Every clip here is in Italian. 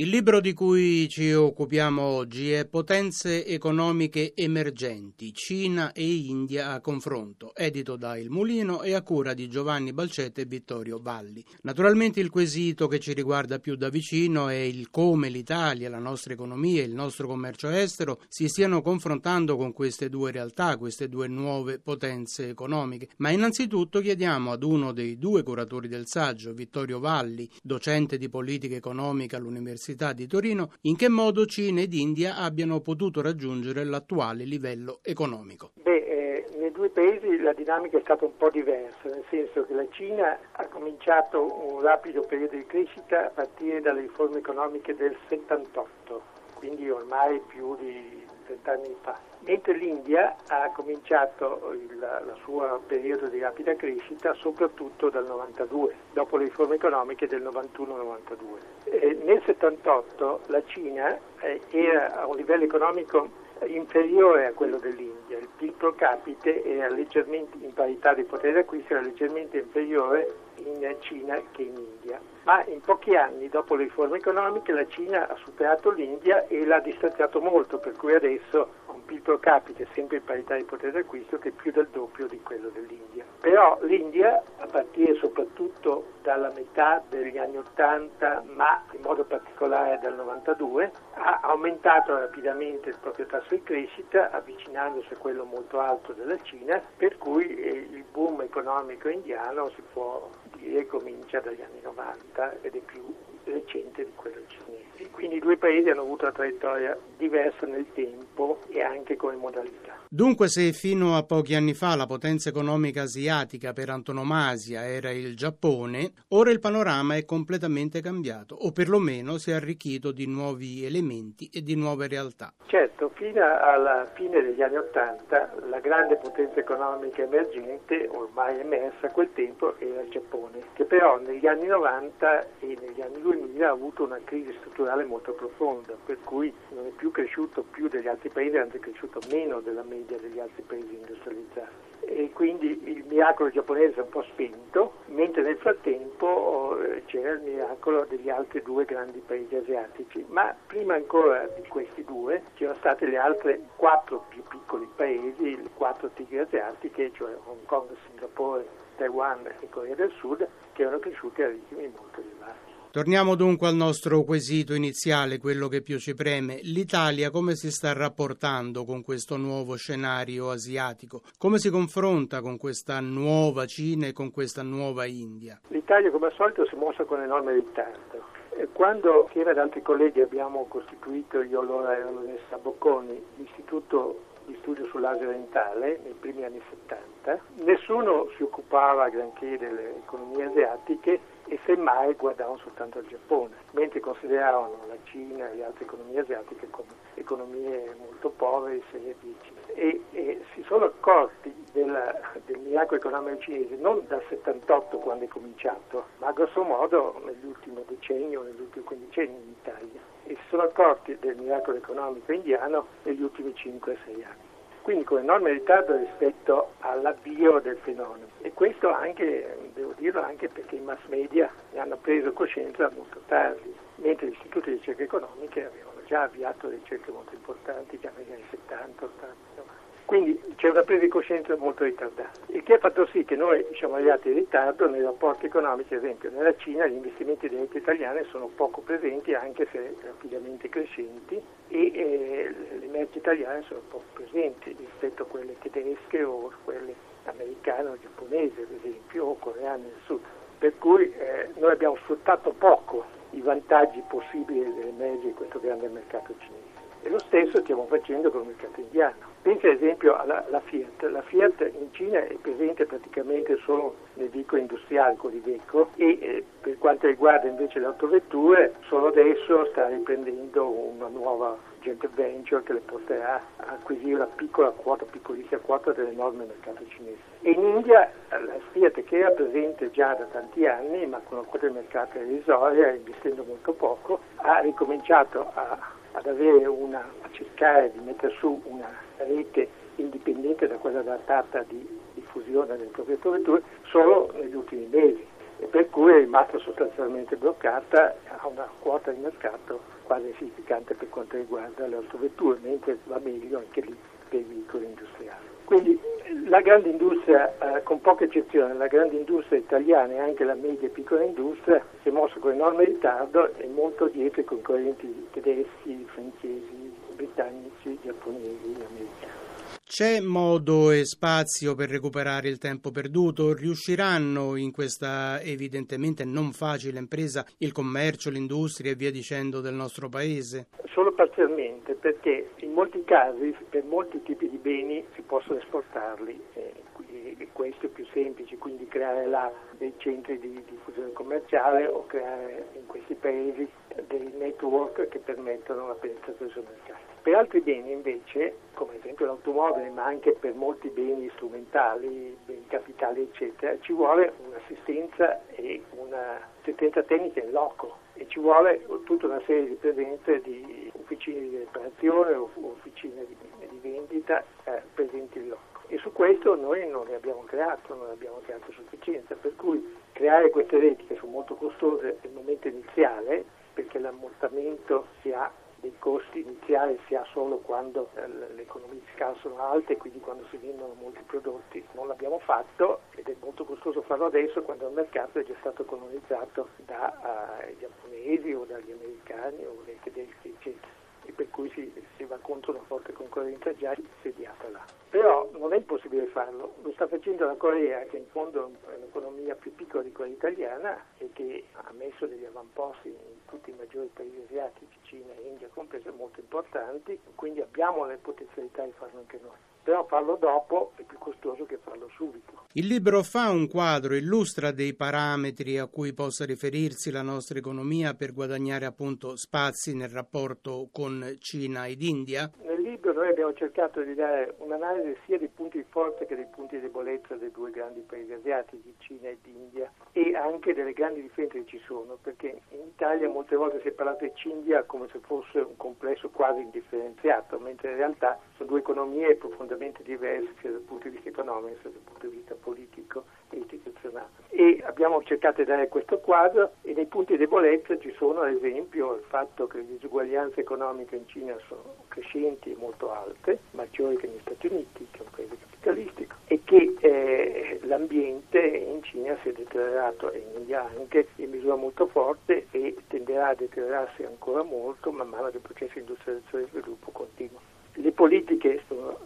Il libro di cui ci occupiamo oggi è Potenze economiche emergenti, Cina e India a confronto, edito da Il Mulino e a cura di Giovanni Balcette e Vittorio Valli. Naturalmente il quesito che ci riguarda più da vicino è il come l'Italia, la nostra economia e il nostro commercio estero si stiano confrontando con queste due realtà, queste due nuove potenze economiche. Ma innanzitutto chiediamo ad uno dei due curatori del saggio, Vittorio Valli, docente di politica economica all'Università Università di Torino in che modo Cina ed India abbiano potuto raggiungere l'attuale livello economico. Beh, eh, nei due paesi la dinamica è stata un po' diversa, nel senso che la Cina ha cominciato un rapido periodo di crescita a partire dalle riforme economiche del 78, quindi ormai più di 30 anni fa mentre l'India ha cominciato il, suo periodo di rapida crescita soprattutto dal 92, dopo le riforme economiche del 91-92. Eh, nel 78 la Cina eh, era a un livello economico inferiore a quello dell'India, il PIL pro capite era leggermente in parità di potere d'acquisto era leggermente inferiore in Cina che in India. Ma in pochi anni dopo le riforme economiche la Cina ha superato l'India e l'ha distanziato molto, per cui adesso PIL pro capite sempre in parità di potere d'acquisto che è più del doppio di quello dell'India. Però l'India, a partire soprattutto dalla metà degli anni 80, ma in modo particolare dal 92, ha aumentato rapidamente il proprio tasso di crescita, avvicinandosi a quello molto alto della Cina, per cui eh, il boom economico indiano si può dire comincia dagli anni 90 ed è più recente di quello cinese. Quindi i due paesi hanno avuto una traiettoria diversa nel tempo e anche come modalità. Dunque se fino a pochi anni fa la potenza economica asiatica per antonomasia era il Giappone, ora il panorama è completamente cambiato o perlomeno si è arricchito di nuovi elementi e di nuove realtà. Certo, fino alla fine degli anni Ottanta la grande potenza economica emergente, ormai emersa a quel tempo, era il Giappone, che però negli anni 90 e negli anni 2000 ha avuto una crisi strutturale molto profonda, per cui non è più cresciuto più degli altri paesi, anzi è cresciuto meno della media degli altri paesi industrializzati. E quindi il miracolo giapponese è un po' spento, mentre nel frattempo eh, c'era il miracolo degli altri due grandi paesi asiatici. Ma prima ancora di questi due c'erano stati gli altri quattro più piccoli paesi, le quattro tigre asiatiche, cioè Hong Kong, Singapore, Taiwan e Corea del Sud, che erano cresciuti a ritmi molto elevati. Torniamo dunque al nostro quesito iniziale, quello che più ci preme. L'Italia come si sta rapportando con questo nuovo scenario asiatico? Come si confronta con questa nuova Cina e con questa nuova India? L'Italia come al solito si è mossa con enorme ritardo. Quando insieme ad altri colleghi abbiamo costituito, io allora ero l'Onesta Bocconi, l'Istituto di studio sull'Asia orientale nei primi anni 70, nessuno si occupava granché delle economie asiatiche e semmai guardavano soltanto al Giappone, mentre consideravano la Cina e le altre economie asiatiche come economie molto povere, serie B. E, e si sono accorti della, del miracolo economico cinese non dal 78 quando è cominciato, ma grosso modo nell'ultimo decennio, negli ultimi quindicenni in Italia, e si sono accorti del miracolo economico indiano negli ultimi 5-6 anni quindi con enorme ritardo rispetto all'avvio del fenomeno. E questo anche, devo dirlo, anche perché i mass media ne hanno preso coscienza molto tardi, mentre gli istituti di ricerca economiche avevano già avviato ricerche molto importanti già negli anni 70, 80, 90. Quindi c'è una presa di coscienza molto ritardata, il che ha fatto sì che noi siamo arrivati in ritardo nei rapporti economici, ad esempio nella Cina gli investimenti diretti italiani sono poco presenti anche se rapidamente crescenti e eh, le merci italiane sono poco presenti rispetto a quelle tedesche o quelle americane o giapponesi ad esempio o coreane del sud. Per cui eh, noi abbiamo sfruttato poco i vantaggi possibili dell'emergere di questo grande mercato cinese. E lo stesso stiamo facendo con il mercato indiano. Pensi ad esempio alla, alla, Fiat. La Fiat in Cina è presente praticamente solo nel veicolo industriale, l'Iveco, e eh, per quanto riguarda invece le autovetture, solo adesso sta riprendendo una nuova joint venture che le porterà a acquisire una piccola quota, piccolissima quota dell'enorme mercato cinese. E in India la Fiat che era presente già da tanti anni, ma con una quota di mercato irrisoria, investendo molto poco, ha ricominciato a ad avere una, a cercare di mettere su una rete indipendente da quella datata di diffusione delle proprie forniture solo negli ultimi mesi e per cui è rimasta sostanzialmente bloccata a una quota di mercato quasi insignificante per quanto riguarda le autovetture, mentre va meglio anche lì per i veicoli industriali. Quindi la grande industria, eh, con poche eccezioni, la grande industria italiana e anche la media e piccola industria si è mossa con enorme ritardo e molto dietro i concorrenti tedeschi, francesi, britannici, giapponesi americani. C'è modo e spazio per recuperare il tempo perduto? Riusciranno in questa evidentemente non facile impresa il commercio, l'industria e via dicendo del nostro paese? Solo parzialmente, perché in molti casi per molti tipi di beni si possono esportarli. Eh, questo è più semplice, quindi creare là dei centri di diffusione commerciale o creare in questi paesi dei network che permettono la penetrazione sul mercato. Per altri beni invece, come ad esempio l'automobile, ma anche per molti beni strumentali, beni capitali eccetera, ci vuole un'assistenza e un'assistenza tecnica in loco e ci vuole tutta una serie di presenze di officine di riparazione o officine di, di vendita eh, presenti in loco. E su questo noi non ne abbiamo creato, non abbiamo creato sufficienza, per cui creare queste reti che sono molto costose nel momento iniziale, perché l'ammortamento si ha dei costi iniziali si ha solo quando eh, le economie di scala sono alte quindi quando si vendono molti prodotti. Non l'abbiamo fatto ed è molto costoso farlo adesso quando il mercato è già stato colonizzato dai uh, giapponesi o dagli americani o dai tedeschi eccetera e per cui si, si va contro una forte concorrenza già insediata là. Però non è impossibile farlo, lo sta facendo la Corea che in fondo è un'economia più piccola di quella italiana e che ha messo degli avamposti in tutti i maggiori paesi asiatici, Cina e India comprese, molto importanti, quindi abbiamo le potenzialità di farlo anche noi però farlo dopo è più costoso che farlo subito. Il libro fa un quadro, illustra dei parametri a cui possa riferirsi la nostra economia per guadagnare appunto spazi nel rapporto con Cina ed India? Libro noi abbiamo cercato di dare un'analisi sia dei punti di forza che dei punti di debolezza dei due grandi paesi asiatici, Cina ed India, e anche delle grandi differenze che ci sono, perché in Italia molte volte si è parlato di Cindia come se fosse un complesso quasi indifferenziato, mentre in realtà sono due economie profondamente diversi sia dal punto di vista economico sia dal punto di vista politico e istituzionale. E abbiamo cercato di dare questo quadro e nei punti di debolezza ci sono ad esempio il fatto che le disuguaglianze economiche in Cina sono crescenti e molto alte, maggiori che negli Stati Uniti, che è un paese capitalistico, e che eh, l'ambiente in Cina si è deteriorato e in India anche in misura molto forte e tenderà a deteriorarsi ancora molto man mano che il processo di industrializzazione e sviluppo continua. Le politiche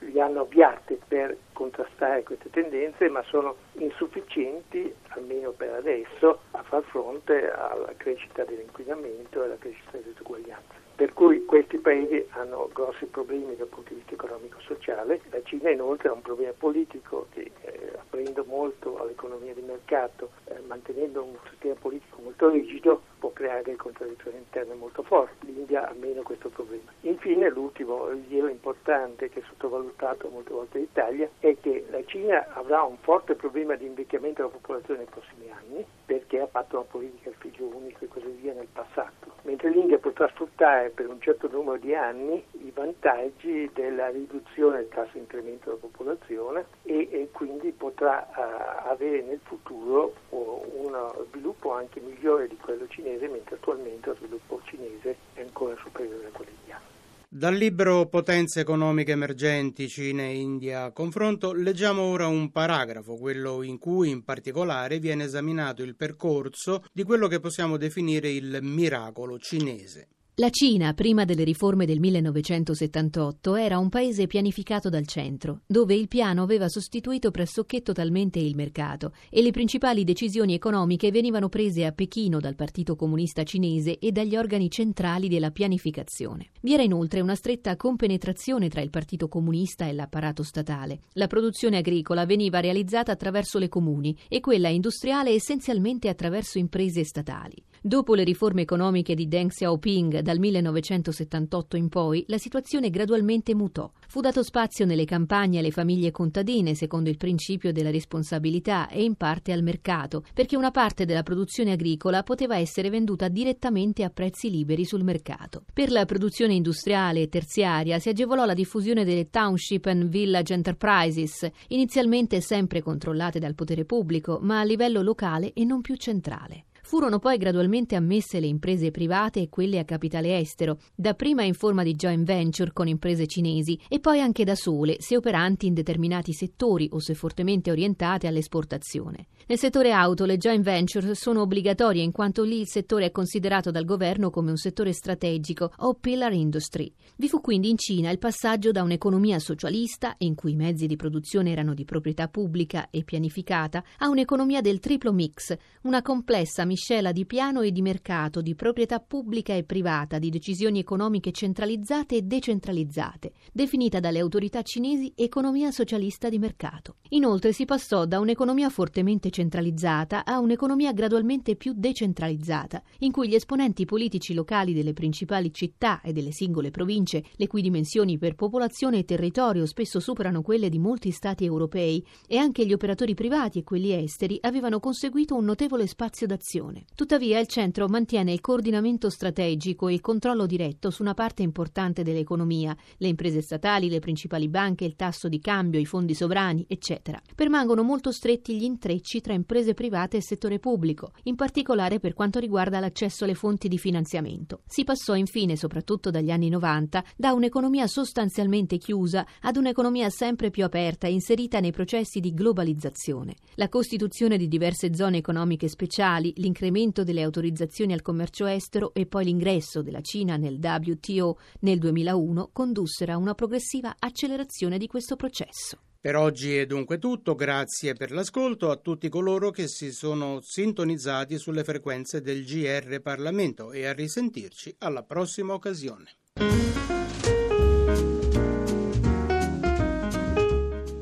li hanno avviate per contrastare queste tendenze, ma sono insufficienti, almeno per adesso, a far fronte alla crescita dell'inquinamento e alla crescita delle disuguaglianze. Per cui questi paesi hanno grossi problemi dal punto di vista economico-sociale. La Cina inoltre ha un problema politico che, eh, aprendo molto all'economia di mercato, eh, mantenendo un sistema politico molto rigido, può creare contraddizioni interne molto forti. L'India ha meno questo problema. Infine, l'ultimo rilievo importante che è sottovalutato molte volte l'Italia è che la Cina avrà un forte problema di invecchiamento della popolazione nei prossimi anni perché ha fatto una politica del figlio unico e così via nel passato, mentre l'India potrà sfruttare per un certo numero di anni i vantaggi della riduzione del tasso di incremento della popolazione e, e quindi potrà uh, avere nel futuro uno sviluppo anche migliore di quello cinese, mentre attualmente lo sviluppo cinese è ancora superiore a quello indiano. Dal libro Potenze economiche emergenti, Cina e India confronto, leggiamo ora un paragrafo, quello in cui in particolare viene esaminato il percorso di quello che possiamo definire il miracolo cinese. La Cina, prima delle riforme del 1978, era un paese pianificato dal centro, dove il piano aveva sostituito pressoché totalmente il mercato e le principali decisioni economiche venivano prese a Pechino dal Partito Comunista Cinese e dagli organi centrali della pianificazione. Vi era inoltre una stretta compenetrazione tra il Partito Comunista e l'apparato statale. La produzione agricola veniva realizzata attraverso le comuni e quella industriale essenzialmente attraverso imprese statali. Dopo le riforme economiche di Deng Xiaoping dal 1978 in poi, la situazione gradualmente mutò. Fu dato spazio nelle campagne alle famiglie contadine secondo il principio della responsabilità e in parte al mercato, perché una parte della produzione agricola poteva essere venduta direttamente a prezzi liberi sul mercato. Per la produzione industriale e terziaria si agevolò la diffusione delle Township and Village Enterprises, inizialmente sempre controllate dal potere pubblico, ma a livello locale e non più centrale. Furono poi gradualmente ammesse le imprese private e quelle a capitale estero, dapprima in forma di joint venture con imprese cinesi e poi anche da sole, se operanti in determinati settori o se fortemente orientate all'esportazione. Nel settore auto le joint venture sono obbligatorie in quanto lì il settore è considerato dal governo come un settore strategico o pillar industry. Vi fu quindi in Cina il passaggio da un'economia socialista, in cui i mezzi di produzione erano di proprietà pubblica e pianificata, a un'economia del triplo mix, una complessa miscela di piano e di mercato, di proprietà pubblica e privata, di decisioni economiche centralizzate e decentralizzate, definita dalle autorità cinesi economia socialista di mercato. Inoltre si passò da un'economia fortemente centralizzata a un'economia gradualmente più decentralizzata, in cui gli esponenti politici locali delle principali città e delle singole province, le cui dimensioni per popolazione e territorio spesso superano quelle di molti stati europei, e anche gli operatori privati e quelli esteri avevano conseguito un notevole spazio d'azione. Tuttavia il centro mantiene il coordinamento strategico e il controllo diretto su una parte importante dell'economia, le imprese statali, le principali banche, il tasso di cambio, i fondi sovrani, eccetera. Permangono molto stretti gli intrecci tra imprese private e settore pubblico, in particolare per quanto riguarda l'accesso alle fonti di finanziamento. Si passò infine, soprattutto dagli anni 90, da un'economia sostanzialmente chiusa ad un'economia sempre più aperta e inserita nei processi di globalizzazione. La costituzione di diverse zone economiche speciali, l'incremento delle autorizzazioni al commercio estero e poi l'ingresso della Cina nel WTO nel 2001 condussero a una progressiva accelerazione di questo processo. Per oggi è dunque tutto, grazie per l'ascolto a tutti coloro che si sono sintonizzati sulle frequenze del GR Parlamento e a risentirci alla prossima occasione.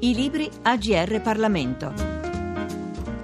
I libri AGR Parlamento.